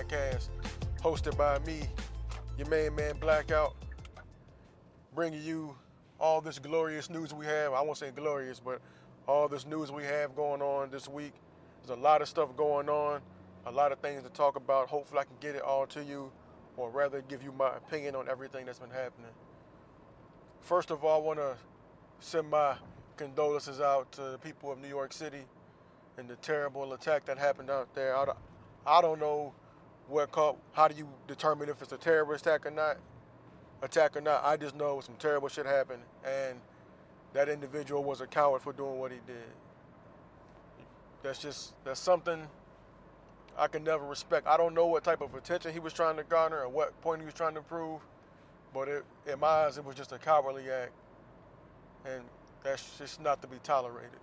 Podcast, hosted by me, your main man Blackout, bringing you all this glorious news we have. I won't say glorious, but all this news we have going on this week. There's a lot of stuff going on, a lot of things to talk about. Hopefully, I can get it all to you, or rather, give you my opinion on everything that's been happening. First of all, I want to send my condolences out to the people of New York City and the terrible attack that happened out there. I don't, I don't know what called, how do you determine if it's a terrorist attack or not, attack or not. I just know some terrible shit happened, and that individual was a coward for doing what he did. That's just that's something I can never respect. I don't know what type of attention he was trying to garner or what point he was trying to prove, but it, in my eyes, it was just a cowardly act, and that's just not to be tolerated.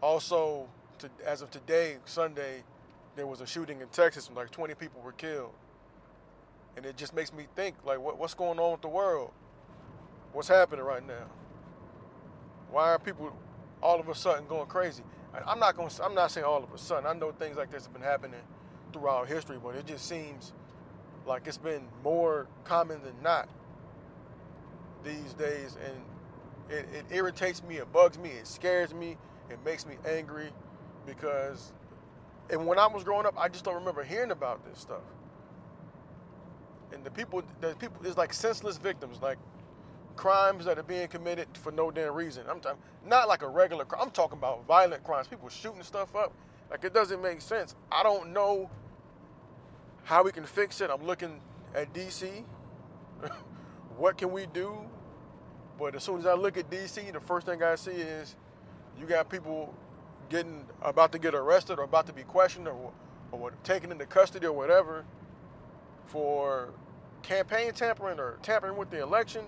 Also, to, as of today, Sunday, there was a shooting in Texas and like 20 people were killed. And it just makes me think, like, what, what's going on with the world? What's happening right now? Why are people all of a sudden going crazy? I'm not going. I'm not saying all of a sudden. I know things like this have been happening throughout history, but it just seems like it's been more common than not these days, and it, it irritates me. It bugs me. It scares me. It makes me angry because, and when I was growing up, I just don't remember hearing about this stuff. And the people, the people, it's like senseless victims, like crimes that are being committed for no damn reason. I'm not like a regular crime. I'm talking about violent crimes. People shooting stuff up. Like it doesn't make sense. I don't know how we can fix it. I'm looking at DC. what can we do? But as soon as I look at DC, the first thing I see is you got people getting about to get arrested or about to be questioned or, or taken into custody or whatever for campaign tampering or tampering with the election.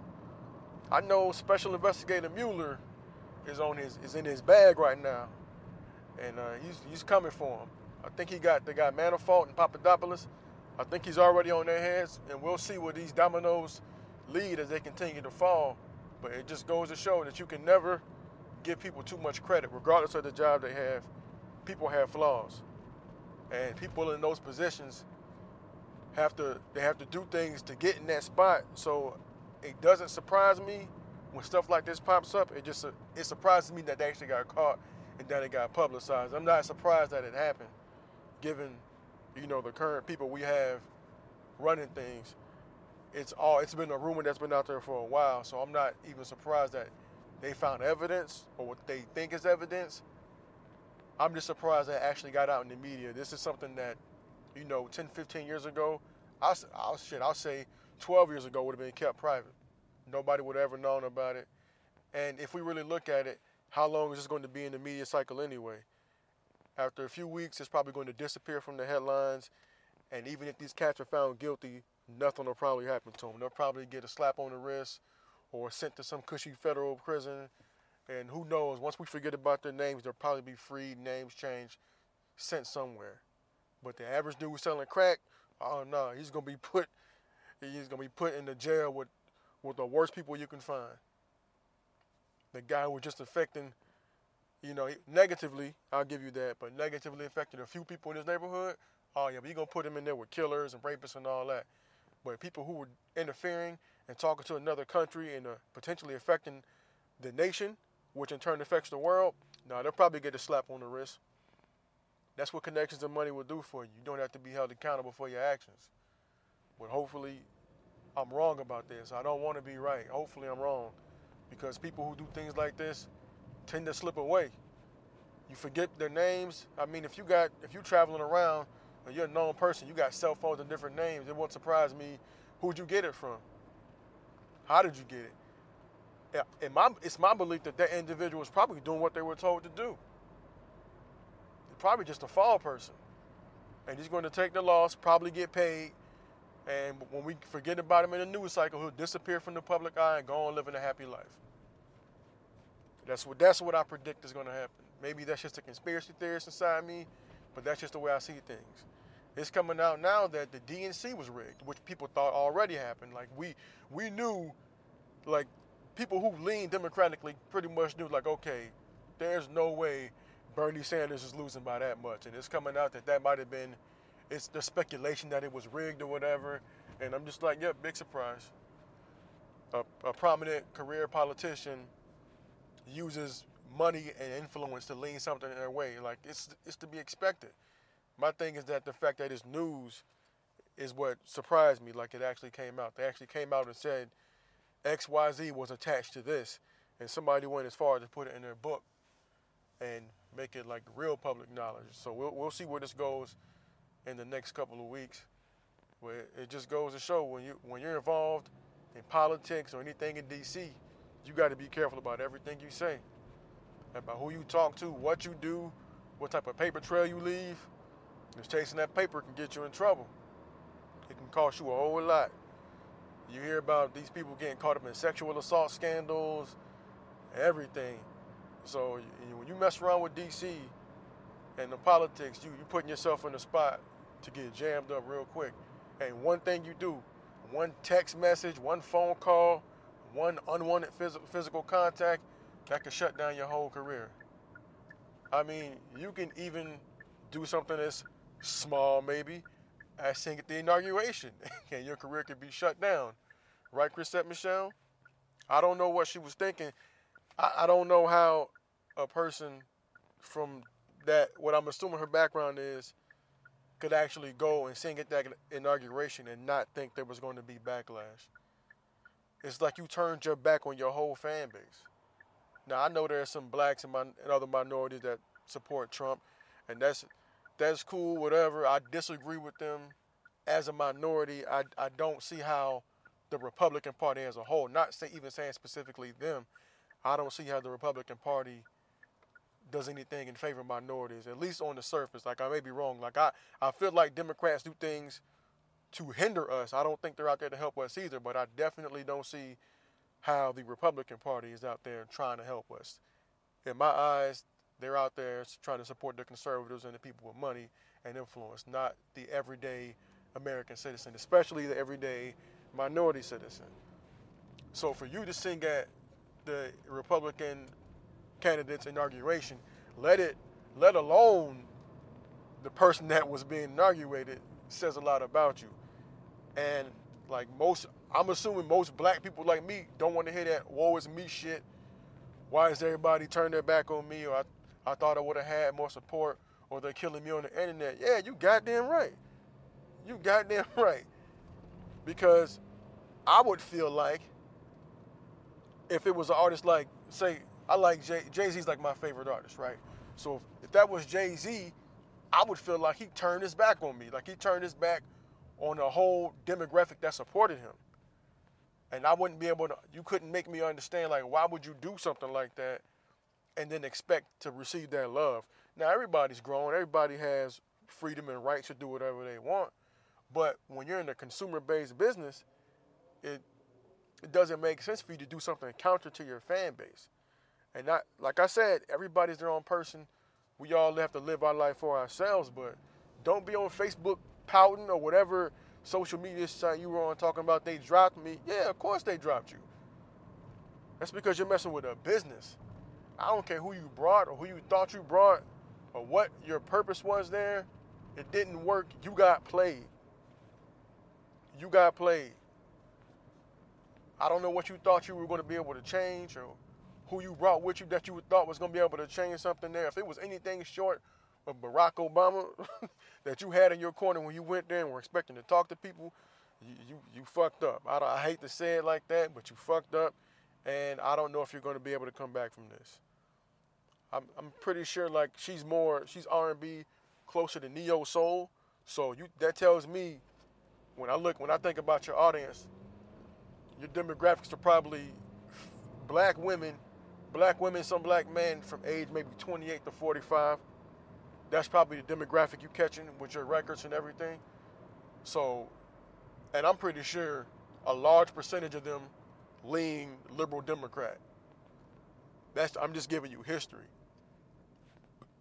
I know Special Investigator Mueller is on his is in his bag right now, and uh, he's he's coming for him. I think he got they got Manafort and Papadopoulos. I think he's already on their heads, and we'll see where these dominoes lead as they continue to fall. But it just goes to show that you can never give people too much credit, regardless of the job they have. People have flaws, and people in those positions have to they have to do things to get in that spot. So it doesn't surprise me when stuff like this pops up. It just it surprises me that they actually got caught and that it got publicized. I'm not surprised that it happened, given you know the current people we have running things. It's all it's been a rumor that's been out there for a while, so I'm not even surprised that they found evidence or what they think is evidence. I'm just surprised that actually got out in the media. This is something that, you know, 10, 15 years ago, I'll, I'll shit, I'll say 12 years ago would have been kept private. Nobody would have ever known about it. And if we really look at it, how long is this going to be in the media cycle anyway? After a few weeks, it's probably going to disappear from the headlines. And even if these cats are found guilty, nothing will probably happen to them. They'll probably get a slap on the wrist or sent to some cushy federal prison. And who knows, once we forget about their names, they'll probably be freed, names changed, sent somewhere. But the average dude selling crack, oh no, he's gonna be put he's gonna be put in the jail with with the worst people you can find. The guy who was just affecting, you know, negatively, I'll give you that, but negatively affected a few people in his neighborhood, oh yeah, but you're gonna put him in there with killers and rapists and all that. But people who were interfering and talking to another country and uh, potentially affecting the nation, which in turn affects the world, no, they'll probably get a slap on the wrist. That's what connections and money will do for you. You don't have to be held accountable for your actions. But hopefully, I'm wrong about this. I don't want to be right. Hopefully, I'm wrong. Because people who do things like this tend to slip away. You forget their names. I mean, if you got if you're traveling around and you're a known person, you got cell phones and different names, it won't surprise me who'd you get it from? How did you get it? in my, it's my belief that that individual was probably doing what they were told to do. Probably just a fall person. And he's going to take the loss, probably get paid, and when we forget about him in the news cycle, he'll disappear from the public eye and go on living a happy life. That's what that's what I predict is going to happen. Maybe that's just a conspiracy theorist inside me, but that's just the way I see things. It's coming out now that the DNC was rigged, which people thought already happened. Like we we knew, like people who lean democratically pretty much knew, like okay, there's no way Bernie Sanders is losing by that much, and it's coming out that that might have been it's the speculation that it was rigged or whatever. And I'm just like, yep, big surprise. A, a prominent career politician uses money and influence to lean something in their way. Like it's it's to be expected. My thing is that the fact that it's news is what surprised me. Like it actually came out. They actually came out and said X Y Z was attached to this, and somebody went as far as to put it in their book and make it like real public knowledge. So we'll we'll see where this goes in the next couple of weeks. Where it just goes to show when you when you're involved in politics or anything in DC, you got to be careful about everything you say, about who you talk to, what you do, what type of paper trail you leave. Just chasing that paper can get you in trouble. It can cost you a whole lot. You hear about these people getting caught up in sexual assault scandals, everything. So when you mess around with DC and the politics, you you putting yourself in a spot to get jammed up real quick. And one thing you do, one text message, one phone call, one unwanted phys- physical contact, that can shut down your whole career. I mean, you can even do something as small, maybe, as sing at the inauguration, and your career could be shut down. Right, Chrisette Michele? I don't know what she was thinking. I, I don't know how a person from that, what I'm assuming her background is, could actually go and sing at that inauguration and not think there was going to be backlash. It's like you turned your back on your whole fan base. Now I know there are some blacks and, and other minorities that support Trump, and that's that's cool, whatever. I disagree with them as a minority. I I don't see how the Republican Party as a whole, not say, even saying specifically them, I don't see how the Republican Party does anything in favor of minorities, at least on the surface. Like I may be wrong. Like I, I feel like Democrats do things to hinder us. I don't think they're out there to help us either, but I definitely don't see how the Republican Party is out there trying to help us. In my eyes, they're out there trying to support the conservatives and the people with money and influence, not the everyday American citizen, especially the everyday minority citizen. So for you to sing at the Republican candidate's inauguration, let it, let alone the person that was being inaugurated, says a lot about you. And like most, I'm assuming most black people like me don't want to hear that "woe is me" shit. Why is everybody turning their back on me? Or I, I thought I would have had more support, or they're killing me on the internet. Yeah, you goddamn right. You goddamn right. Because I would feel like if it was an artist like, say, I like Jay Z's like my favorite artist, right? So if, if that was Jay Z, I would feel like he turned his back on me, like he turned his back on the whole demographic that supported him. And I wouldn't be able to. You couldn't make me understand like why would you do something like that, and then expect to receive that love. Now everybody's grown. Everybody has freedom and rights to do whatever they want. But when you're in a consumer-based business, it it doesn't make sense for you to do something counter to your fan base. And not like I said, everybody's their own person. We all have to live our life for ourselves, but don't be on Facebook pouting or whatever social media site you were on talking about they dropped me. Yeah, of course they dropped you. That's because you're messing with a business. I don't care who you brought or who you thought you brought or what your purpose was there. It didn't work. You got played. You got played. I don't know what you thought you were going to be able to change or who you brought with you that you thought was going to be able to change something there. If it was anything short of Barack Obama that you had in your corner when you went there and were expecting to talk to people, you you, you fucked up. I, I hate to say it like that, but you fucked up, and I don't know if you're going to be able to come back from this. I'm I'm pretty sure like she's more she's R&B closer to neo soul, so you that tells me when I look when I think about your audience, your demographics are probably black women, black women, some black men from age maybe 28 to 45. That's probably the demographic you catching with your records and everything. So, and I'm pretty sure a large percentage of them lean liberal Democrat. That's I'm just giving you history.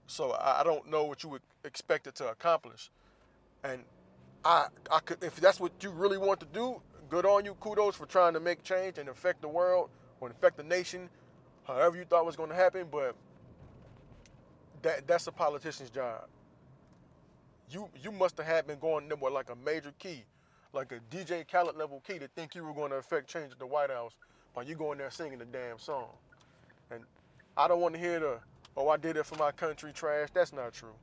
So I, don't know what you would expect it to accomplish, and I I could if that's what you really want to do, good on you. Kudos for trying to make change and affect the world or affect the nation, however you thought was going to happen. But that that's a politician's job. You you must have had been going there with like a major key, like a DJ Khaled level key to think you were going to affect change at the White House by you going there singing the damn song. And I don't want to hear the oh I did it for my country trash. That's not true.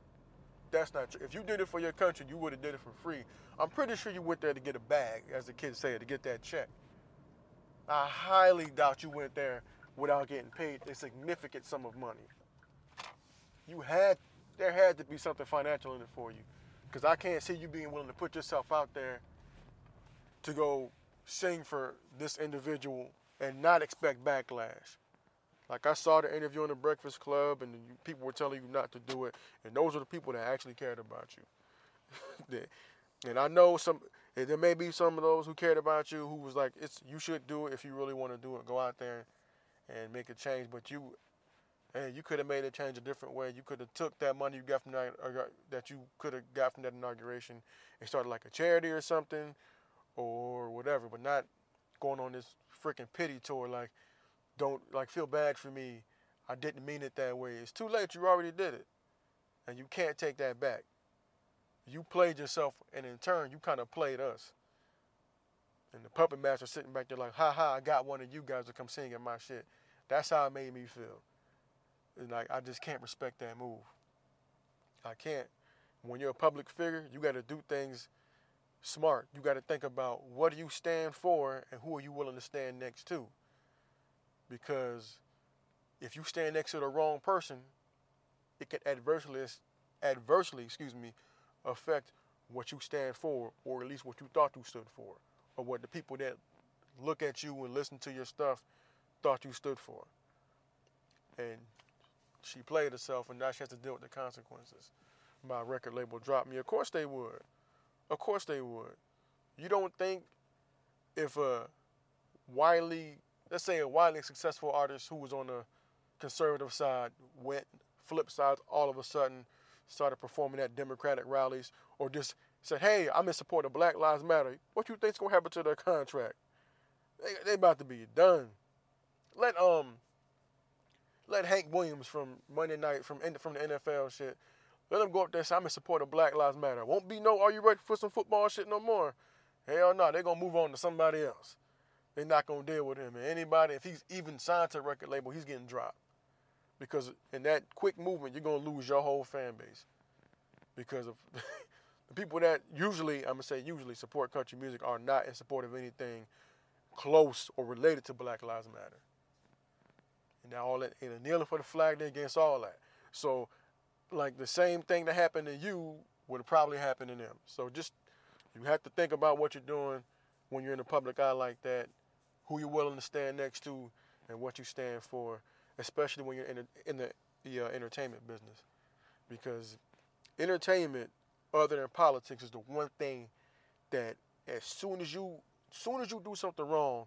That's not true. If you did it for your country, you would have did it for free. I'm pretty sure you went there to get a bag, as the kids say, to get that check. I highly doubt you went there without getting paid a significant sum of money. You had, there had to be something financial in it for you. Because I can't see you being willing to put yourself out there to go sing for this individual and not expect backlash. Like I saw the interview on the Breakfast Club, and people were telling you not to do it, and those are the people that actually cared about you. and I know some there may be some of those who cared about you who was like, "It's you should do it if you really want to do it. Go out there and make a change." But you, hey, you could have made a change a different way. You could have took that money you got from that that you could have got from that inauguration and started like a charity or something, or whatever. But not going on this freaking pity tour. Like, don't like feel bad for me. I didn't mean it that way. It's too late. You already did it, and you can't take that back you played yourself, and in turn, you kind of played us. And the puppet master sitting back there like, ha ha, I got one of you guys to come sing in my shit. That's how it made me feel. And like, I just can't respect that move. I can't. When you're a public figure, you got to do things smart. You got to think about what do you stand for and who are you willing to stand next to. Because if you stand next to the wrong person, it can adversely, adversely, excuse me, affect what you stand for, or at least what you thought you stood for, or what the people that look at you and listen to your stuff thought you stood for. And she played herself, and now she has to deal with the consequences. My record label dropped me. Of course they would. Of course they would. You don't think if a widely, let's say a widely successful artist who was on the conservative side went flip sides all of a sudden started performing at Democratic rallies or just said, hey, I'm in support of Black Lives Matter, what you think's gonna happen to their contract? They, they about to be done. Let um let Hank Williams from Monday night from from the NFL shit. Let him go up there and say I'm in support of Black Lives Matter. Won't be no are you ready for some football shit no more. Hell no, they're gonna move on to somebody else. They're not gonna deal with him. And anybody, if he's even signed to a record label, he's getting dropped because in that quick movement, you're gonna lose your whole fan base because of the people that usually, I'm gonna say usually support country music are not in support of anything close or related to Black Lives Matter. And now all that, and kneeling for the flag, they're against all that. So, like the same thing that happened to you would probably happen to them. So just you have to think about what you're doing when you're in the public eye like that, who you're willing to stand next to, and what you stand for especially when you're in, the, in the, the uh, entertainment business, because entertainment, other than politics, is the one thing that as soon as you, soon as you do something wrong,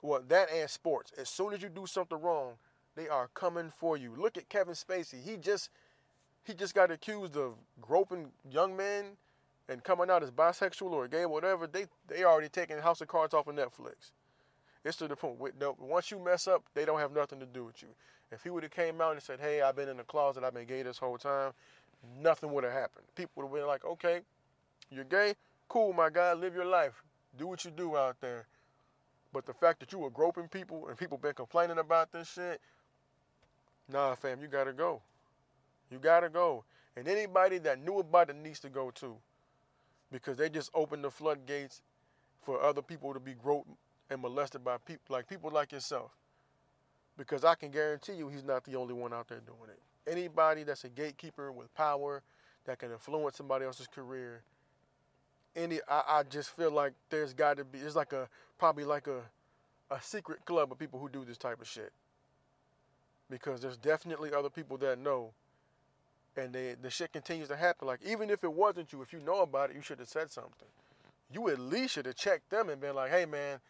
well, that and sports, as soon as you do something wrong, they are coming for you. Look at Kevin Spacey. He just he just got accused of groping young men and coming out as bisexual or gay, whatever. They they already taking House of Cards off of Netflix. It's to the point. Once you mess up, they don't have nothing to do with you. If he would have came out and said, "Hey, I've been in the closet. I've been gay this whole time," nothing would have happened. People would have been like, "Okay, you're gay. Cool, my guy. Live your life. Do what you do out there." But the fact that you were groping people and people been complaining about this shit, nah, fam, you gotta go. You gotta go. And anybody that knew about it needs to go too, because they just opened the floodgates for other people to be groped and molested by people like people like yourself. Because I can guarantee you he's not the only one out there doing it. Anybody that's a gatekeeper with power that can influence somebody else's career, any I, I just feel like there's gotta be there's like a probably like a a secret club of people who do this type of shit. Because there's definitely other people that know and they, the shit continues to happen. Like even if it wasn't you, if you know about it, you should have said something. You at least should have checked them and been like, "Hey man,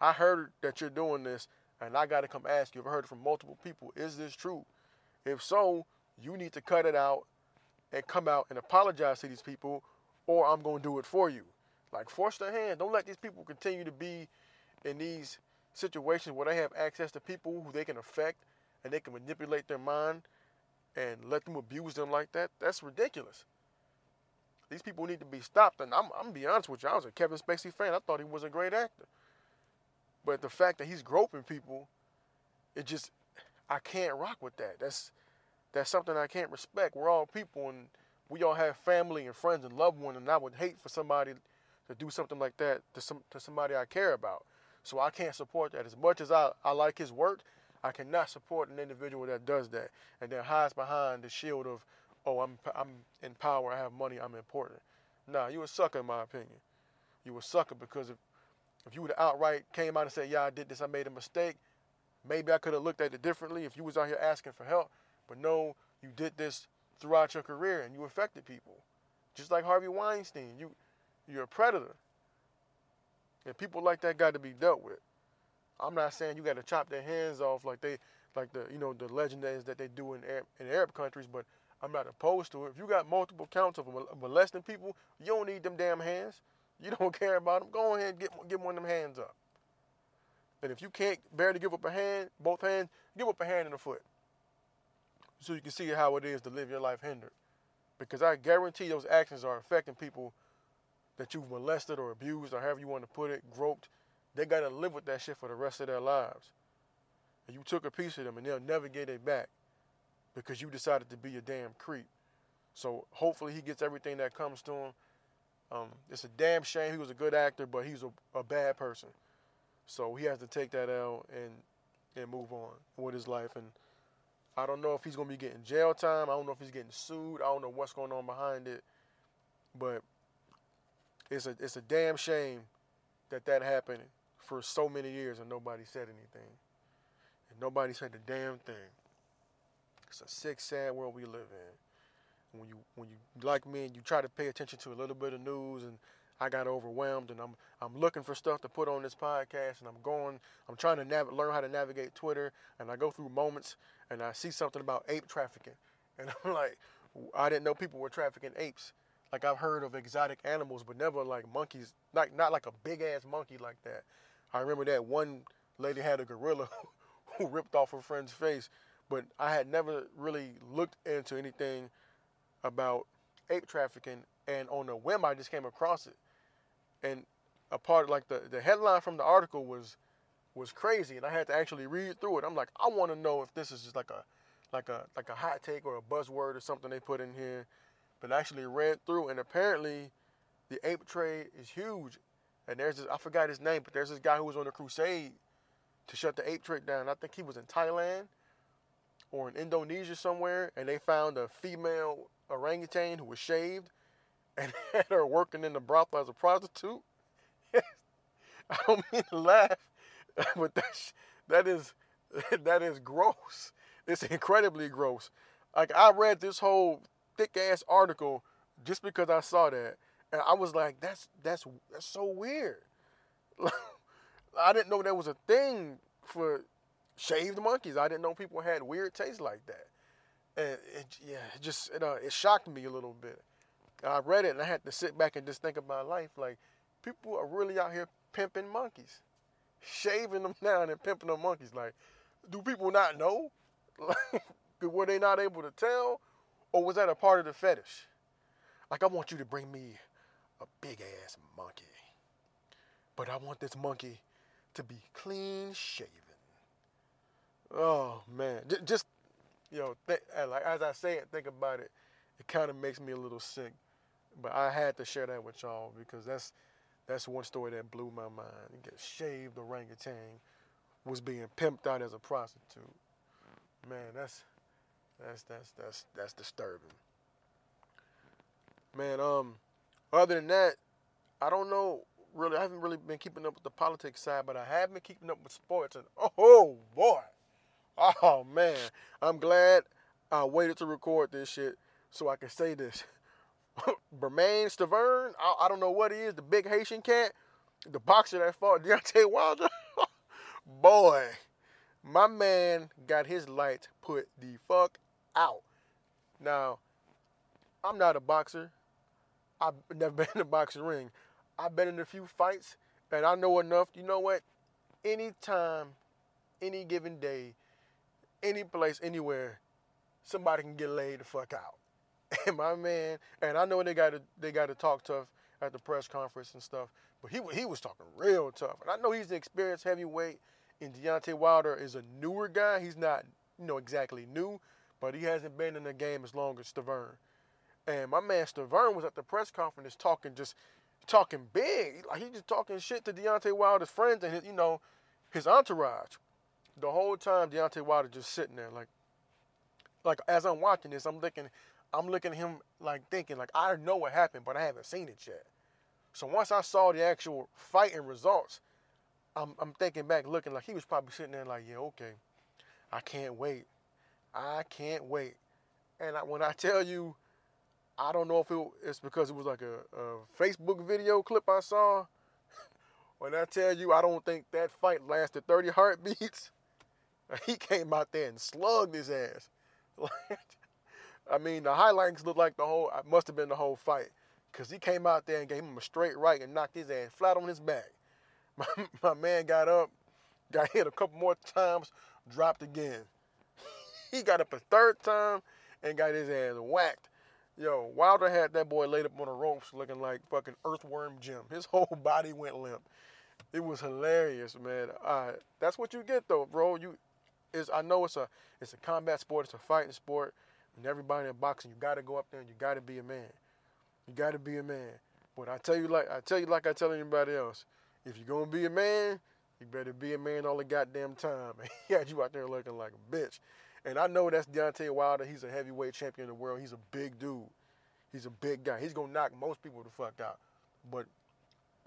I heard that you're doing this, and I got to come ask you. I've heard it from multiple people. Is this true? If so, you need to cut it out and come out and apologize to these people, or I'm gonna do it for you. Like force their hand. Don't let these people continue to be in these situations where they have access to people who they can affect and they can manipulate their mind and let them abuse them like that, that's ridiculous. These people need to be stopped. And I'm, I'm gonna be honest with you, I was a Kevin Spacey fan. I thought he was a great actor. But the fact that he's groping people, it just I can't rock with that. That's that's something I can't respect. We're all people and we all have family and friends and loved ones, and I would hate for somebody to do something like that to some to somebody I care about. So I can't support that. As much as I, I like his work, I cannot support an individual that does that and then hides behind the shield of, oh, I'm I'm in power, I have money, I'm important. Nah, you a sucker in my opinion. You a sucker because if if you would have outright came out and said, yeah, I did this, I made a mistake, maybe I could have looked at it differently if you was out here asking for help. But no, you did this throughout your career and you affected people. Just like Harvey Weinstein, you you're a predator. And people like that got to be dealt with. I'm not saying you got to chop their hands off like they, like the, you know, the legend is that they do in Arab, in Arab countries, but I'm not opposed to it. If you got multiple counts of molesting people, you don't need them damn hands. You don't care about them. Go ahead and get, get one of them hands up. And if you can't bear to give up a hand, both hands, give up a hand and a foot. So you can see how it is to live your life hindered. Because I guarantee those actions are affecting people that you've molested or abused or however you want to put it, groped, they got to live with that shit for the rest of their lives. And you took a piece of them and they'll never get it back because you decided to be a damn creep. So hopefully he gets everything that comes to him. Um, it's a damn shame he was a good actor, but he's a, a bad person. So he has to take that out and and move on with his life. And I don't know if he's gonna be getting jail time. I don't know if he's getting sued. I don't know what's going on behind it. But it's a it's a damn shame that that happened for so many years and nobody said anything. And nobody said the damn thing. It's a sick, sad world we live in. When you when you like me and you try to pay attention to a little bit of news and I got overwhelmed and I'm I'm looking for stuff to put on this podcast and I'm going I'm trying to nav- learn how to navigate Twitter and I go through moments and I see something about ape trafficking and I'm like I didn't know people were trafficking apes like I've heard of exotic animals, but never like monkeys. Like not like a big ass monkey like that. I remember that one lady had a gorilla who ripped off her friend's face, but I had never really looked into anything about ape trafficking. And on a whim, I just came across it. And a part like the the headline from the article was was crazy, and I had to actually read through it. I'm like, I want to know if this is just like a like a like a hot take or a buzzword or something they put in here but I actually read through, and apparently the ape trade is huge. And there's this, I forgot his name, but there's this guy who was on a crusade to shut the ape trade down. I think he was in Thailand or in Indonesia somewhere, and they found a female orangutan who was shaved and had her working in the brothel as a prostitute. I don't mean to laugh, but that's, that is that is gross. It's incredibly gross. Like I read this whole thick ass article just because I saw that, and I was like, that's that's that's so weird. I didn't know there was a thing for shaved monkeys. I didn't know people had weird tastes like that. And it, yeah, it just it, uh, it shocked me a little bit. I read it and I had to sit back and just think about my life. Like people are really out here pimping monkeys, shaving them down and pimping them monkeys. Like, do people not know? Like, were they not able to tell? Or was that a part of the fetish? Like, I want you to bring me a big ass monkey. But I want this monkey to be clean shaven. Oh, man. Just, you know, th- like as I say it, think about it, it kind of makes me a little sick. But I had to share that with y'all because that's that's one story that blew my mind. You get shaved orangutan was being pimped out as a prostitute. Man, that's that's that's that's that's disturbing. Man, um, other than that, I don't know really I haven't really been keeping up with the politics side, but I have been keeping up with sports and oh boy. Oh man. I'm glad I waited to record this shit so I can say this. Bermane Stiverne, I, I, don't know what he is, the big Haitian cat, the boxer that fought Deontay Wilder. Boy, my man got his lights put the fuck out. Now, I'm not a boxer. I've never been in a boxing ring. I've been in a few fights, and I know enough. You know what? Anytime, any given day, any place, anywhere, somebody can get laid the fuck out. And my man, and I know they got to they got to talk tough at the press conference and stuff, but he he was talking real tough. And I know he's an experienced heavyweight, and Deontay Wilder is a newer guy. He's not you know exactly new, but he hasn't been in the game as long as Stiverne. And my man Stiverne was at the press conference talking just talking big. Like he just talking shit to Deontay Wilder's friends and his, you know, his entourage. The whole time Deontay Wilder just sitting there like like as I'm watching this, I'm looking I'm looking at him like thinking like I know what happened, but I haven't seen it yet. So once I saw the actual fight and results, I'm I'm thinking back looking like he was probably sitting there like, yeah, okay. I can't wait. I can't wait. And I, when I tell you I don't know if it, it's because it was like a, a Facebook video clip I saw. when I tell you, I don't think that fight lasted 30 heartbeats. He came out there and slugged his ass. I mean, the highlights looked like the whole, it must have been the whole fight. Because he came out there and gave him a straight right and knocked his ass flat on his back. My, my man got up, got hit a couple more times, dropped again. he got up a third time and got his ass whacked. Yo, Wilder had that boy laid up on the ropes looking like fucking earthworm Jim. His whole body went limp. It was hilarious, man. Uh, that's what you get though, bro. You is I know it's a it's a combat sport, it's a fighting sport, and everybody in boxing, you gotta go up there and you gotta be a man. You gotta be a man. But I tell you like I tell you like I tell anybody else, if you're gonna be a man, you better be a man all the goddamn time. he had you out there looking like a bitch. And I know that's Deontay Wilder. He's a heavyweight champion of the world. He's a big dude. He's a big guy. He's gonna knock most people the fuck out. But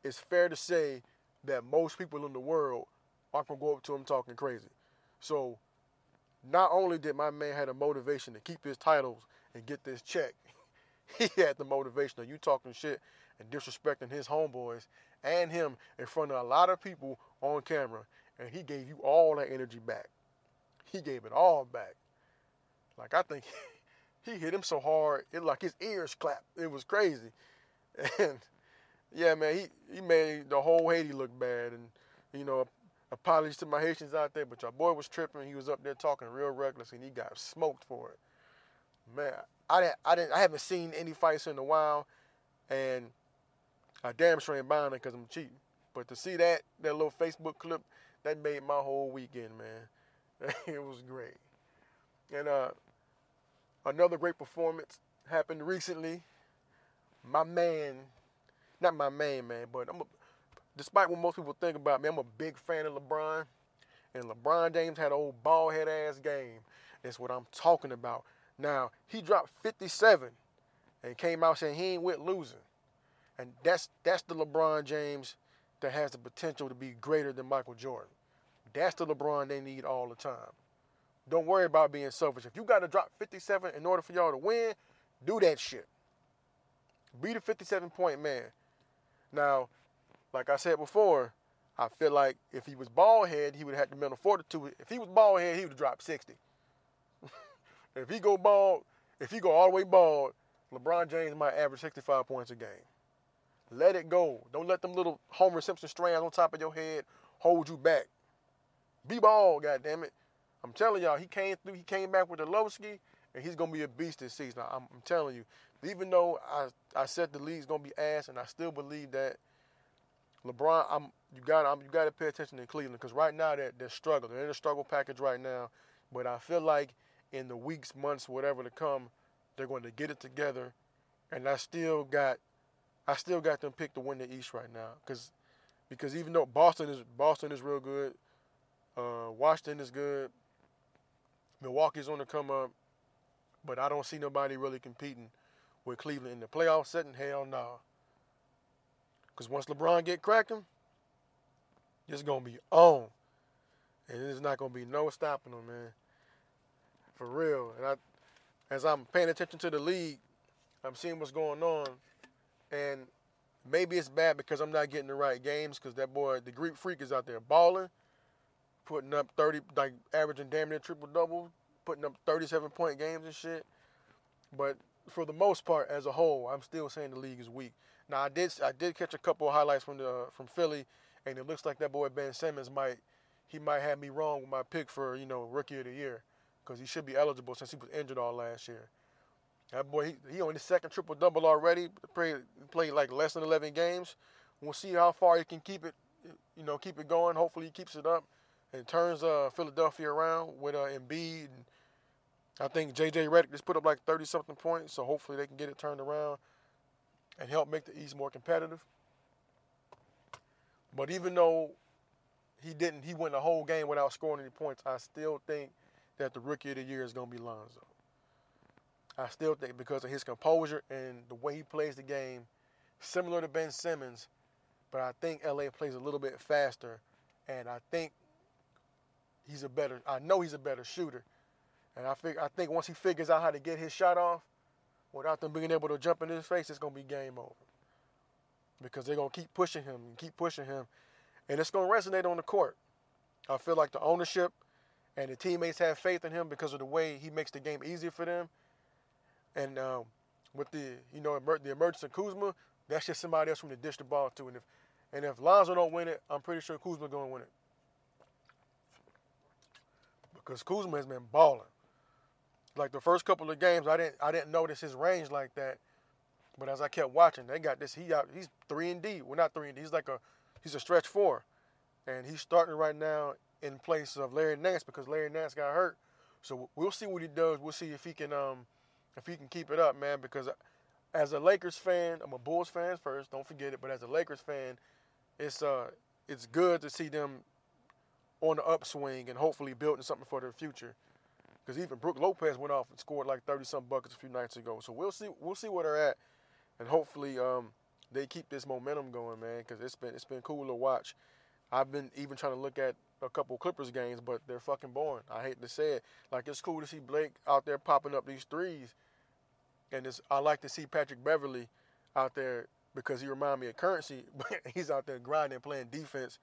it's fair to say that most people in the world aren't gonna go up to him talking crazy. So not only did my man had a motivation to keep his titles and get this check, he had the motivation of you talking shit and disrespecting his homeboys and him in front of a lot of people on camera, and he gave you all that energy back he gave it all back. Like I think he hit him so hard, it like his ears clapped. It was crazy. And yeah, man, he, he made the whole Haiti look bad. And, you know, apologies to my Haitians out there, but your boy was tripping. He was up there talking real reckless and he got smoked for it. Man, I didn't, I didn't, I haven't seen any fights in a while, and I damn sure ain't buying it because I'm cheap. But to see that that little Facebook clip, that made my whole weekend, man. it was great. And uh, another great performance happened recently. My man, not my main man, but I'm a, despite what most people think about me, I'm a big fan of LeBron. And LeBron James had an old ball head ass game. That's what I'm talking about. Now, he dropped 57 and came out saying he ain't with losing. And that's that's the LeBron James that has the potential to be greater than Michael Jordan. That's the LeBron they need all the time. Don't worry about being selfish. If you got to drop 57 in order for y'all to win, do that shit. Be the 57 point man. Now, like I said before, I feel like if he was bald head, he would have had the mental fortitude. If he was bald head, he would have dropped 60. if he go bald, if he go all the way bald, LeBron James might average 65 points a game. Let it go. Don't let them little Homer Simpson strands on top of your head hold you back. Be ball, goddamn it. I'm telling y'all, he came through. He came back with a low ski, and he's gonna be a beast this season. I'm, I'm telling you. Even though I I said the league's gonna be ass, and I still believe that LeBron, I'm you got I'm, you got to pay attention to Cleveland because right now they're they're struggling. They're in a struggle package right now, but I feel like in the weeks, months, whatever to come, they're going to get it together, and I still got I still got them picked to win the East right now because because even though Boston is Boston is real good, uh, Washington is good. Milwaukee's on the come up, but I don't see nobody really competing with Cleveland in the playoff setting. Hell no. Nah. Because once LeBron get cracking, it's gonna be on, and there's not gonna be no stopping him, man. For real. And I, as I'm paying attention to the league, I'm seeing what's going on, and maybe it's bad because I'm not getting the right games because that boy, the Greek Freak, is out there balling, putting up 30, like averaging damn near triple double, putting up 37 point games and shit. But for the most part, as a whole, I'm still saying the league is weak. Now I did I did catch a couple of highlights from the uh, from Philly, and it looks like that boy Ben Simmons might he might have me wrong with my pick for you know rookie of the year because he should be eligible since he was injured all last year. That boy, he, he on his second triple double already. Played played like less than 11 games. We'll see how far he can keep it, you know, keep it going. Hopefully he keeps it up and turns uh, Philadelphia around with uh, Embiid. And I think J.J. Redick just put up like 30 something points, so hopefully they can get it turned around and help make the East more competitive. But even though he didn't, he went the whole game without scoring any points. I still think that the rookie of the year is going to be Lonzo. I still think because of his composure and the way he plays the game, similar to Ben Simmons, but I think LA plays a little bit faster, and I think he's a better. I know he's a better shooter, and I think I think once he figures out how to get his shot off, without them being able to jump in his face, it's gonna be game over. Because they're gonna keep pushing him and keep pushing him, and it's gonna resonate on the court. I feel like the ownership and the teammates have faith in him because of the way he makes the game easier for them and um, with the you know the emergence of Kuzma, that's just somebody else from the dish the ball to. And if and if Lonzo don't win it, I'm pretty sure Kuzma gonna win it because Kuzma has been balling. Like the first couple of games, I didn't I didn't notice his range like that, but as I kept watching, they got this. He out. He's three and D. Well, not three and D. He's like a he's a stretch four, and he's starting right now in place of Larry Nance because Larry Nance got hurt. So we'll see what he does. We'll see if he can um, if he can keep it up, man, because as a Lakers fan, I'm a Bulls fan first, don't forget it, but as a Lakers fan, it's uh it's good to see them on the upswing and hopefully building something for their future. Because even Brook Lopez went off and scored like 30 some buckets a few nights ago. So we'll see we'll see where they're at, and hopefully um, they keep this momentum going, man. Because it's been it's been cool to watch. I've been even trying to look at a couple Clippers games, but they're fucking boring. I hate to say it. Like it's cool to see Blake out there popping up these threes, and it's, I like to see Patrick Beverley out there because he reminds me of Currency. But he's out there grinding, playing defense,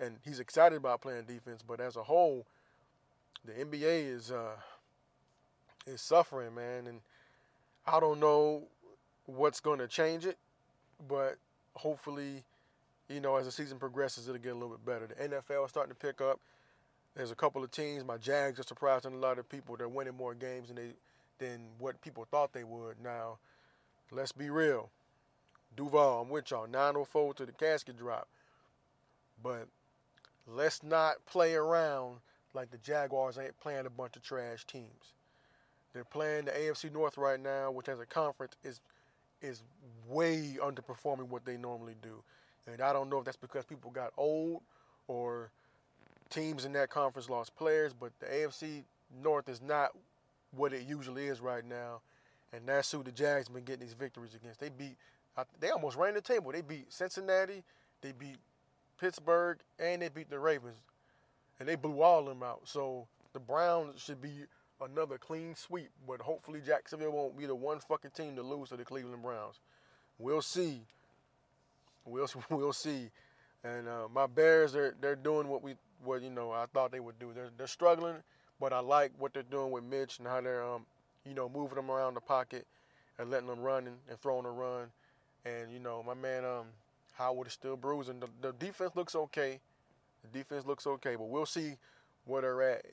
and he's excited about playing defense. But as a whole, the NBA is uh, is suffering, man, and I don't know what's going to change it, but hopefully you know, as the season progresses, it'll get a little bit better. The NFL is starting to pick up. There's a couple of teams. My Jags are surprising a lot of people. They're winning more games than they than what people thought they would. Now, let's be real. Duval, I'm with y'all. 904 to the casket drop. But let's not play around like the Jaguars ain't playing a bunch of trash teams. They're playing the AFC North right now, which as a conference is is way underperforming what they normally do. And I don't know if that's because people got old or teams in that conference lost players, but the AFC North is not what it usually is right now. And that's who the Jags been getting these victories against. They beat, they almost ran the table. They beat Cincinnati, they beat Pittsburgh, and they beat the Ravens. And they blew all of them out. So the Browns should be another clean sweep, but hopefully Jacksonville won't be the one fucking team to lose to the Cleveland Browns. We'll see. We'll we'll see. And uh, my Bears, they're they're doing what we what you know I thought they would do. They're they're struggling, but I like what they're doing with Mitch and how they're um you know moving them around the pocket and letting them run and, and throwing a run. And you know my man um Howard is still bruising. The, the defense looks okay. The defense looks okay, but we'll see where they're at.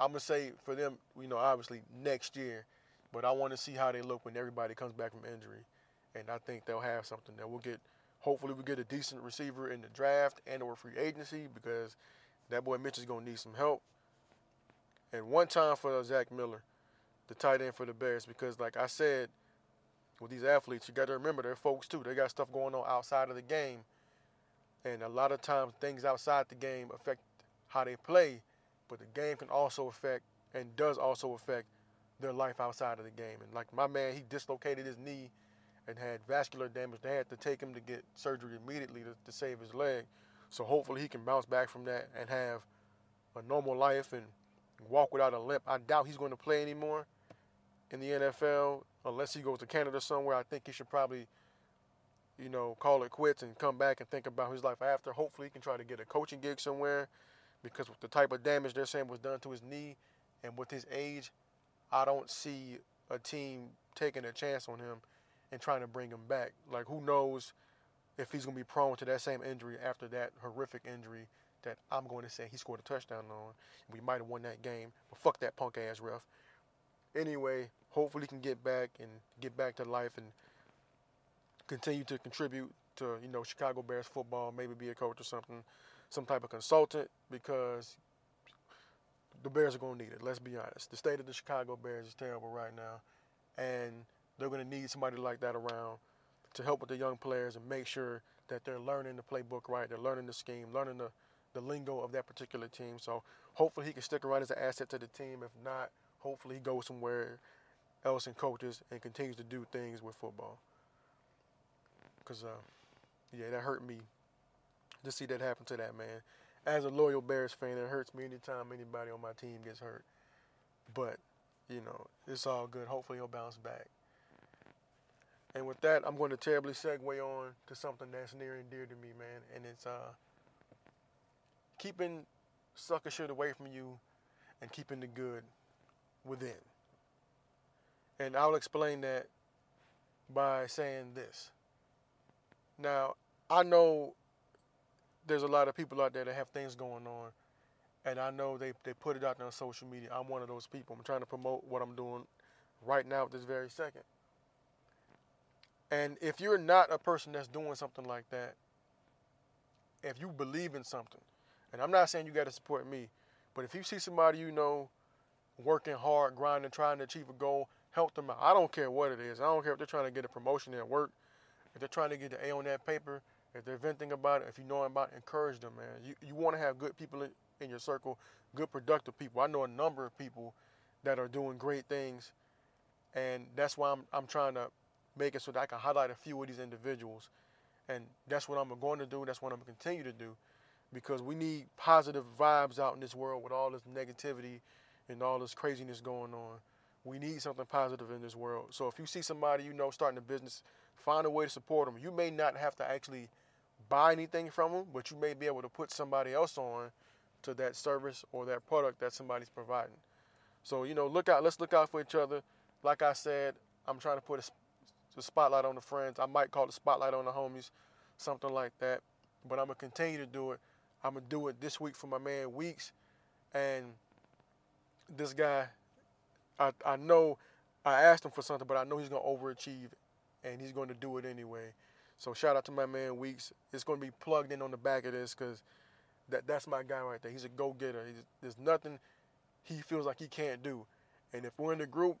I'm gonna say for them, you know, obviously next year, but I want to see how they look when everybody comes back from injury, and I think they'll have something that we'll get Hopefully, we get a decent receiver in the draft and or free agency because that boy Mitch is gonna need some help. And one time for Zach Miller, the tight end for the Bears, because like I said, with these athletes, you got to remember they're folks too. They got stuff going on outside of the game, and a lot of times things outside the game affect how they play, but the game can also affect and does also affect their life outside of the game. And like my man, he dislocated his knee and had vascular damage. They had to take him to get surgery immediately to, to save his leg. So hopefully he can bounce back from that and have a normal life and walk without a limp. I doubt he's going to play anymore in the NFL unless he goes to Canada somewhere. I think he should probably, you know, call it quits and come back and think about his life after. Hopefully he can try to get a coaching gig somewhere because with the type of damage they're saying was done to his knee and with his age, I don't see a team taking a chance on him and trying to bring him back. Like who knows if he's going to be prone to that same injury after that horrific injury that I'm going to say he scored a touchdown on. We might have won that game, but fuck that punk ass ref. Anyway, hopefully can get back and get back to life and continue to contribute to you know Chicago Bears football. Maybe be a coach or something, some type of consultant because the Bears are to need it. Let's be honest. The state of the Chicago Bears is terrible right now, and they're to need somebody like that around to help with the young players and make sure that they're learning the playbook right, they're learning the scheme, learning the, the lingo of that particular team. So hopefully he can stick around as an asset to the team. If not, hopefully he goes somewhere else and coaches and continues to do things with football. Because, uh, yeah, that hurt me to see that happen to that man. As a loyal Bears fan, it hurts me anytime anybody on my team gets hurt. But, you know, it's all good. Hopefully he'll bounce back. And with that, I'm going to terribly segue on to something that's near and dear to me, man. And it's uh, keeping sucker shit away from you and keeping the good within. And I'll explain that by saying this. Now, I know there's a lot of people out there that have things going on, and I know they, they put it out there on social media. I'm one of those people. I'm trying to promote what I'm doing right now at this very second. And if you're not a person that's doing something like that, if you believe in something, and I'm not saying you got to support me, but if you see somebody you know working hard, grinding, trying to achieve a goal, help them out. I don't care what it is. I don't care if they're trying to get a promotion at work, if they're trying to get an A on that paper, if they're venting about it, if you know about it, encourage them, man. You, you want to have good people in, in your circle, good productive people. I know a number of people that are doing great things, and that's why I'm, I'm trying to make it so that I can highlight a few of these individuals. And that's what I'm going to do. That's what I'm going to continue to do because we need positive vibes out in this world with all this negativity and all this craziness going on. We need something positive in this world. So if you see somebody you know starting a business, find a way to support them. You may not have to actually buy anything from them, but you may be able to put somebody else on to that service or that product that somebody's providing. So you know, look out. Let's look out for each other. Like I said, I'm trying to put a the spotlight on the friends. I might call the spotlight on the homies, something like that. But I'm gonna continue to do it. I'm gonna do it this week for my man Weeks, and this guy, I I know I asked him for something, but I know he's gonna overachieve, and he's going to do it anyway. So shout out to my man Weeks. It's gonna be plugged in on the back of this because that that's my guy right there. He's a go-getter. There's nothing he feels like he can't do, and if we're in the group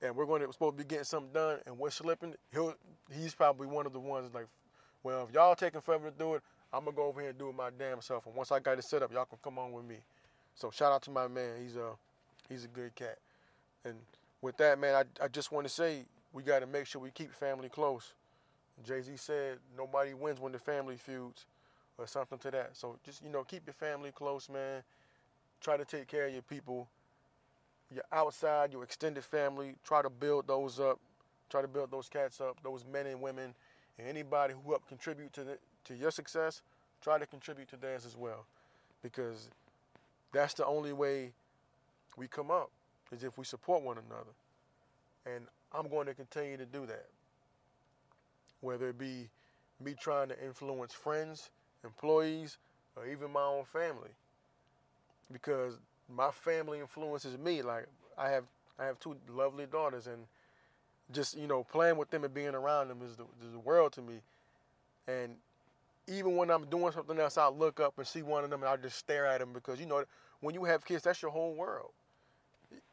and we're going to we're supposed to be getting something done, and we're slipping, he'll he's probably one of the ones like, well, if y'all taking forever to do it, I'm gonna go over here and do it my damn self. And once I got it set up, y'all can come on with me. So shout out to my man. He's a he's a good cat. And with that, man, I I just want to say we got to make sure we keep family close. Jay Z said nobody wins when the family feuds, or something to that. So just you know keep your family close, man. Try to take care of your people your outside, your extended family, try to build those up, try to build those cats up, those men and women, and anybody who help contribute to the, to your success, try to contribute to theirs as well, because that's the only way we come up is if we support one another, and I'm going to continue to do that. Whether it be me trying to influence friends, employees, or even my own family, because my family influences me. Like I have I have two lovely daughters, and just you know playing with them and being around them is the, is the world to me. And even when I'm doing something else, I look up and see one of them, and I just stare at them because you know when you have kids, that's your whole world.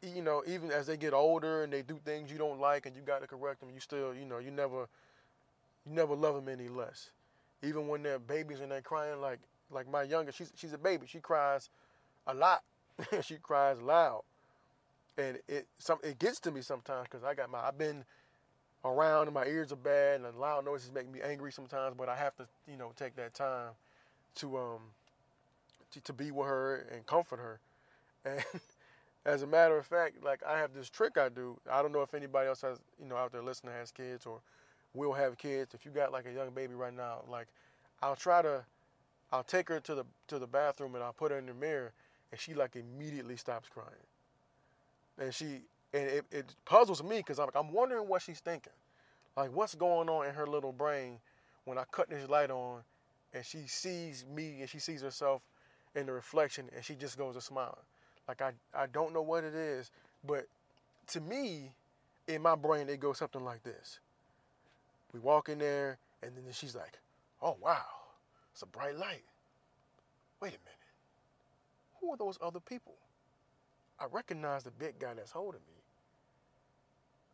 You know, even as they get older and they do things you don't like, and you got to correct them, you still you know you never you never love them any less. Even when they're babies and they're crying, like like my youngest, she's she's a baby, she cries a lot she cries loud, and it some it gets to me sometimes because I got my I've been around and my ears are bad and loud noises make me angry sometimes, but I have to, you know, take that time to um to, to be with her and comfort her. And as a matter of fact, like I have this trick I do. I don't know if anybody else has, you know, out there listening has kids or will have kids. If you got like a young baby right now, like I'll try to I'll take her to the to the bathroom and I'll put her in the mirror and she like immediately stops crying. And she and it, it puzzles me because I'm like, I'm wondering what she's thinking. Like what's going on in her little brain when I cut this light on and she sees me and she sees herself in the reflection and she just goes to smiling. Like I, I don't know what it is, but to me, in my brain, it goes something like this. We walk in there and then she's like, oh wow, it's a bright light. Wait a minute. Who are those other people? I recognize the big guy that's holding me.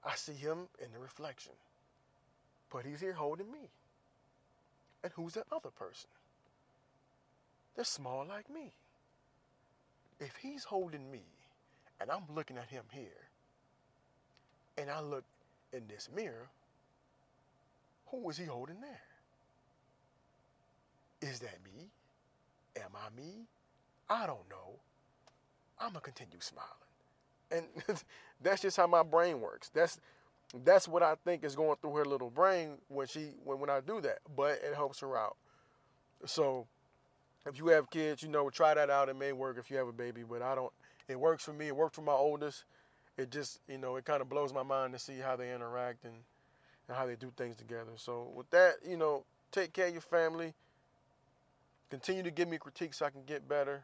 I see him in the reflection. But he's here holding me. And who's that other person? They're small like me. If he's holding me and I'm looking at him here, and I look in this mirror, who is he holding there? Is that me? Am I me? I don't know. I'm gonna continue smiling. And that's just how my brain works. That's that's what I think is going through her little brain when she when, when I do that. But it helps her out. So if you have kids, you know, try that out. It may work if you have a baby, but I don't. It works for me. It worked for my oldest. It just, you know, it kind of blows my mind to see how they interact and, and how they do things together. So with that, you know, take care of your family. Continue to give me critiques so I can get better.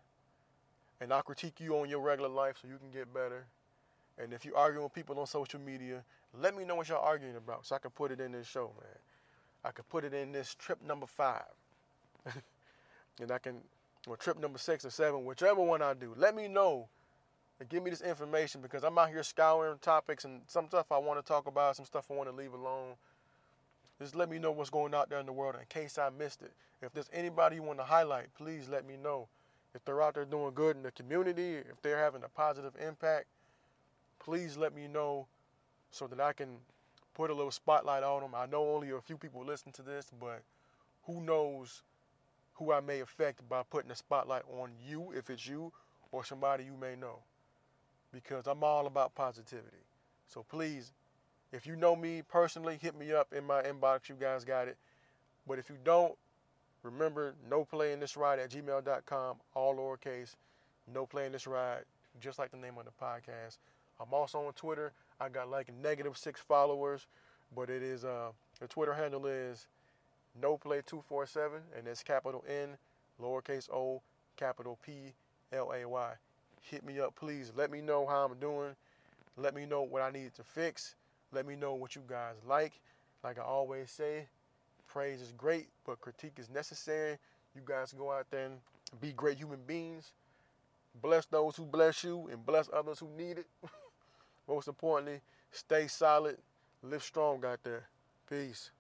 And I'll critique you on your regular life so you can get better. And if you're arguing with people on social media, let me know what y'all arguing about so I can put it in this show, man. I could put it in this trip number five. and I can, or trip number six or seven, whichever one I do, let me know and give me this information because I'm out here scouring topics and some stuff I want to talk about, some stuff I want to leave alone. Just let me know what's going out there in the world in case I missed it. If there's anybody you want to highlight, please let me know. If they're out there doing good in the community, if they're having a positive impact, please let me know so that I can put a little spotlight on them. I know only a few people listen to this, but who knows who I may affect by putting a spotlight on you, if it's you, or somebody you may know. Because I'm all about positivity. So please, if you know me personally, hit me up in my inbox. You guys got it. But if you don't, remember no playing this ride at gmail.com, all lowercase, no playing this ride, just like the name of the podcast. I'm also on Twitter. I got like negative six followers, but it is uh the Twitter handle is no play 247 and it's capital N lowercase o capital P L A Y. Hit me up, please. Let me know how I'm doing. Let me know what I need to fix. Let me know what you guys like. Like I always say, praise is great, but critique is necessary. You guys go out there and be great human beings. Bless those who bless you and bless others who need it. Most importantly, stay solid, live strong out there. Peace.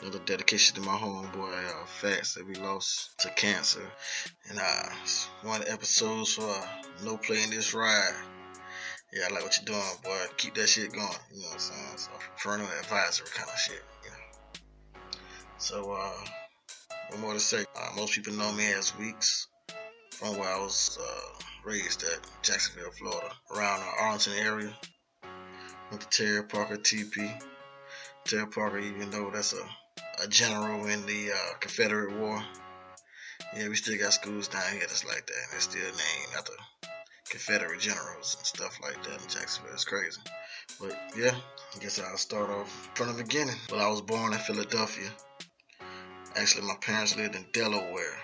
Another dedication to my homeboy uh, Fats that we lost to cancer. And uh, one of the episodes for uh, No Playing This Ride. Yeah, I like what you're doing, boy. Keep that shit going. You know what I'm saying? So, parental advisory kind of shit, you know. So, uh, what more to say? Uh, most people know me as Weeks from where I was uh, raised at Jacksonville, Florida, around the Arlington area. Went to Terry Parker TP. Terry Parker, even though that's a a general in the uh, Confederate War. Yeah, we still got schools down here that's like that. And they're still named after Confederate generals and stuff like that in Jacksonville. It's crazy. But yeah, I guess I'll start off from the beginning. Well, I was born in Philadelphia. Actually, my parents lived in Delaware.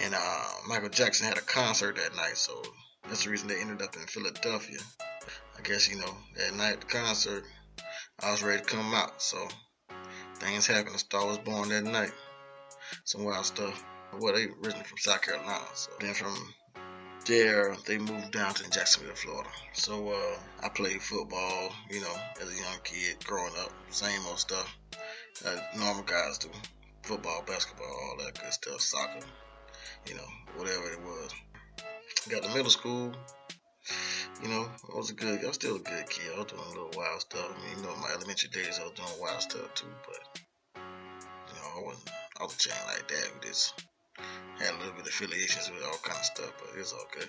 And uh, Michael Jackson had a concert that night, so that's the reason they ended up in Philadelphia. I guess, you know, that night, the concert, I was ready to come out, so things happened. Star was born that night. Some wild stuff. Well, they originally from South Carolina. So then from there, they moved down to Jacksonville, Florida. So uh, I played football, you know, as a young kid growing up. Same old stuff that normal guys do. Football, basketball, all that good stuff. Soccer, you know, whatever it was. Got to middle school. You know, I was a good, I was still a good kid. I was doing a little wild stuff. I mean, you know, my elementary days, I was doing wild stuff too. But I wasn't, was a chain like that. We just had a little bit of affiliations with all kind of stuff, but it's all good.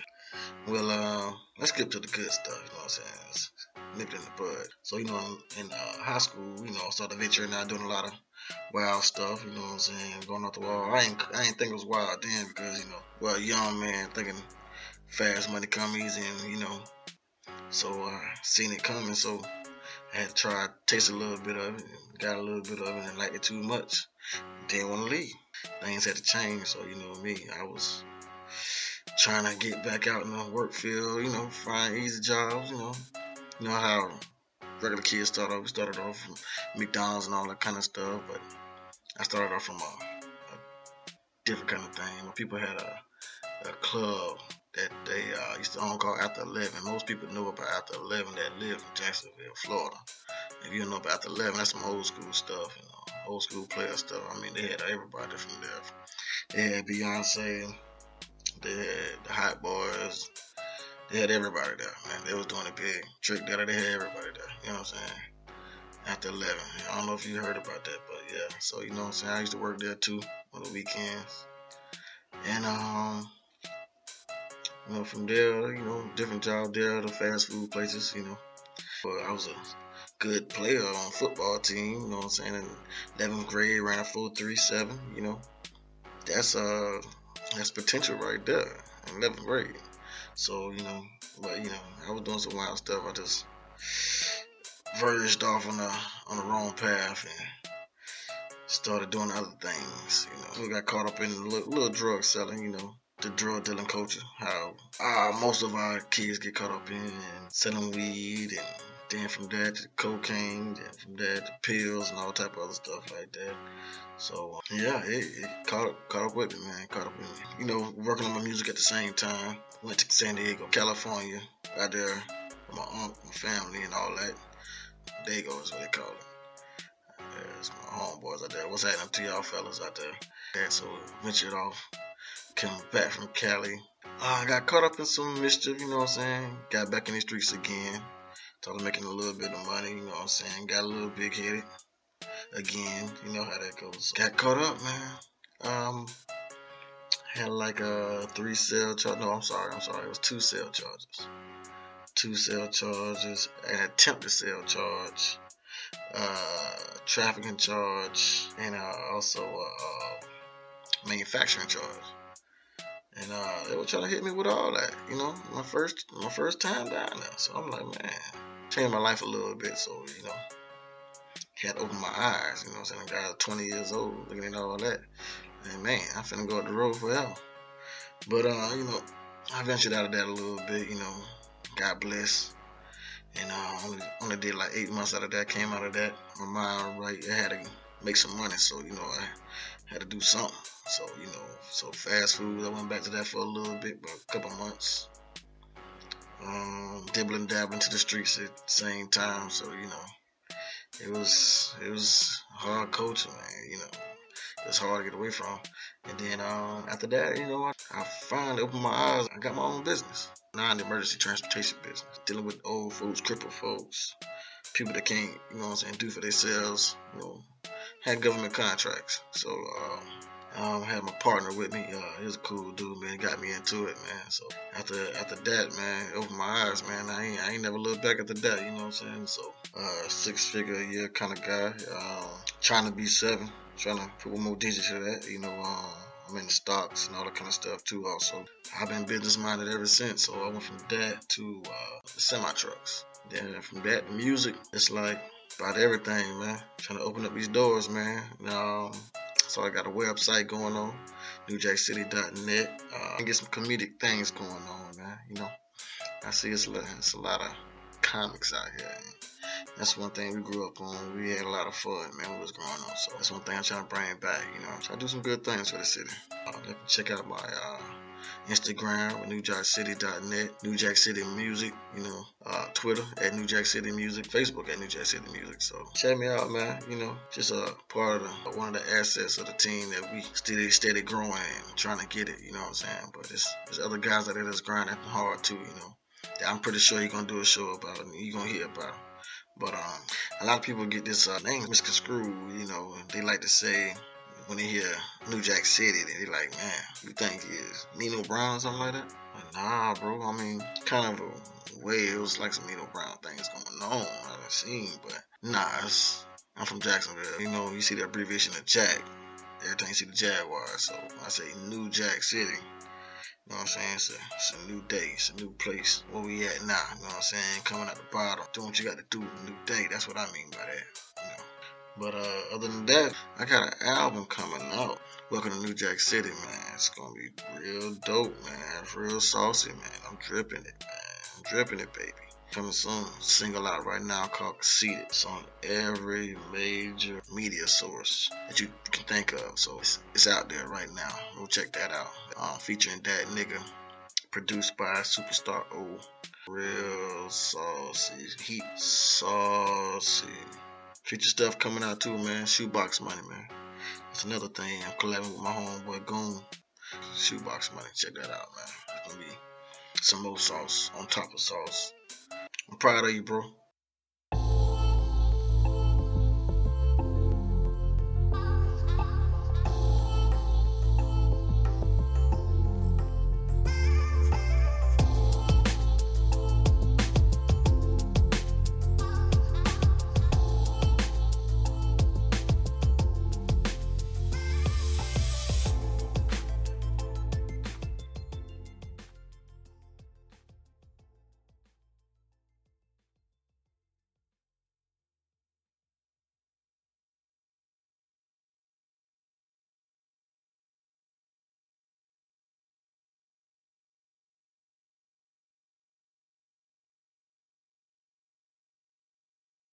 Well, uh, let's get to the good stuff. You know what I'm saying? Let's nip it in the bud. So, you know, in uh, high school, you know, I started venturing out doing a lot of wild stuff. You know what I'm saying? Going off the wall. I ain't, I ain't think it was wild then because you know, well, young man thinking fast money come easy, and you know, so I uh, seen it coming. So I had to try taste a little bit of it, got a little bit of it, and liked it too much. Didn't want to leave. Things had to change. So you know me, I was trying to get back out in the work field, you know, find easy jobs, you know. You know how regular kids start off. We started off from McDonald's and all that kind of stuff, but I started off from a, a different kind of thing. When people had a, a club that they uh, used to own called After 11. Most people know about After 11 that live in Jacksonville, Florida. If you don't know about After 11, that's some old school stuff, you know, old school player stuff. I mean, they had everybody from there. They had Beyonce, they had the Hot Boys, they had everybody there, man. They was doing a big trick there. They had everybody there. You know what I'm saying? After 11. I don't know if you heard about that, but yeah. So, you know what I'm saying? I used to work there too on the weekends. And, um, you know, from there, you know, different job there, the fast food places, you know. But I was a good player on football team, you know what I'm saying? In 11th grade, ran a 437, you know. That's, uh, that's potential right there in 11th grade. So, you know, but you know, I was doing some wild stuff. I just verged off on the on the wrong path and started doing other things. You know, we got caught up in a little, little drug selling. You know, the drug dealing culture. How uh, most of our kids get caught up in selling weed and then from that to cocaine, then from that to pills and all type of other stuff like that. So yeah, it, it caught caught up with me, man. Caught up with me. You know, working on my music at the same time. Went to San Diego, California, out there with my aunt, my family, and all that. Dago is what they call it. There's my homeboys out there. What's happening to y'all fellas out there? Yeah, so ventured off. Came back from Cali. I uh, got caught up in some mischief, you know what I'm saying? Got back in the streets again. Started making a little bit of money, you know what I'm saying? Got a little big headed again. You know how that goes. Got caught up, man. Um, had like a three cell charge. No, I'm sorry. I'm sorry. It was two cell charges. Two cell charges. An attempted cell charge. Uh, trafficking charge. And uh, also uh, manufacturing charge. And uh, they were trying to hit me with all that. You know, my first my first time down there. So I'm like, man, changed my life a little bit. So you know had to open my eyes, you know I'm saying? I got 20 years old looking at all that. And man, I'm finna go up the road forever. But, uh, you know, I ventured out of that a little bit, you know, God bless. And uh, only, only did like eight months out of that, came out of that. My mind right, I had to make some money, so, you know, I had to do something. So, you know, so fast food, I went back to that for a little bit, but a couple months. Um, dibbling dabbling to the streets at the same time, so, you know, it was it was hard coaching, man. You know, it was hard to get away from. And then um, after that, you know, I, I finally opened my eyes. I got my own business, non-emergency transportation business, dealing with old folks, crippled folks, people that can't, you know, what I'm saying, do for themselves. You know, had government contracts, so. Um, had my partner with me. Uh, he was a cool dude, man. He got me into it, man. So after after that, man, opened my eyes, man. I ain't, I ain't never looked back at the that. You know what I'm saying? So uh, six figure a year kind of guy. Um, trying to be seven. Trying to put one more digit to that. You know. Um, I'm in stocks and all that kind of stuff too. Also, I've been business minded ever since. So I went from that to uh, semi trucks. Then from that music, it's like about everything, man. Trying to open up these doors, man. Um, so I got a website going on, newjackcity.net. Uh, and get some comedic things going on, man. You know, I see it's, it's a lot of comics out here. That's one thing we grew up on. We had a lot of fun, man. What was going on? So that's one thing I'm trying to bring back. You know, so I do some good things for the city. Uh, check out my uh, Instagram with NewJackCity.net, New Jack City Music, you know, uh, Twitter at New Jack City Music, Facebook at New Jack City Music. So check me out, man. You know, just a part of the, one of the assets of the team that we steady, steady growing and trying to get it. You know what I'm saying? But there's, there's other guys out there that's grinding hard too. You know, I'm pretty sure he's gonna do a show about it. You're gonna hear about. But um, a lot of people get this uh, name misconstrued. You know, they like to say when they hear New Jack City, they like, man, you think is Nino Brown or something like that? Like, nah, bro. I mean, kind of a way it was like some Nino Brown things going on. I've seen, but nah, I'm from Jacksonville. You know, you see the abbreviation of Jack. Every time you see the Jaguar, so I say New Jack City. You know what I'm saying? It's a, it's a new day. It's a new place. Where we at now? You know what I'm saying? Coming out the bottom. Doing what you got to do. New day. That's what I mean by that. You know? But uh, other than that, I got an album coming out. Welcome to New Jack City, man. It's gonna be real dope, man. It's real saucy, man. I'm dripping it, man. I'm dripping it, baby. Coming soon. Single out right now called Conceited. It's on every major media source that you can think of. So it's, it's out there right now. Go check that out. Um, featuring that nigga. Produced by Superstar O. Real saucy. Heat saucy. Future stuff coming out too, man. Shoebox money, man. That's another thing. I'm collabing with my homeboy Goon. Shoebox money. Check that out, man. It's gonna be some more sauce on top of sauce. I'm proud of you, bro.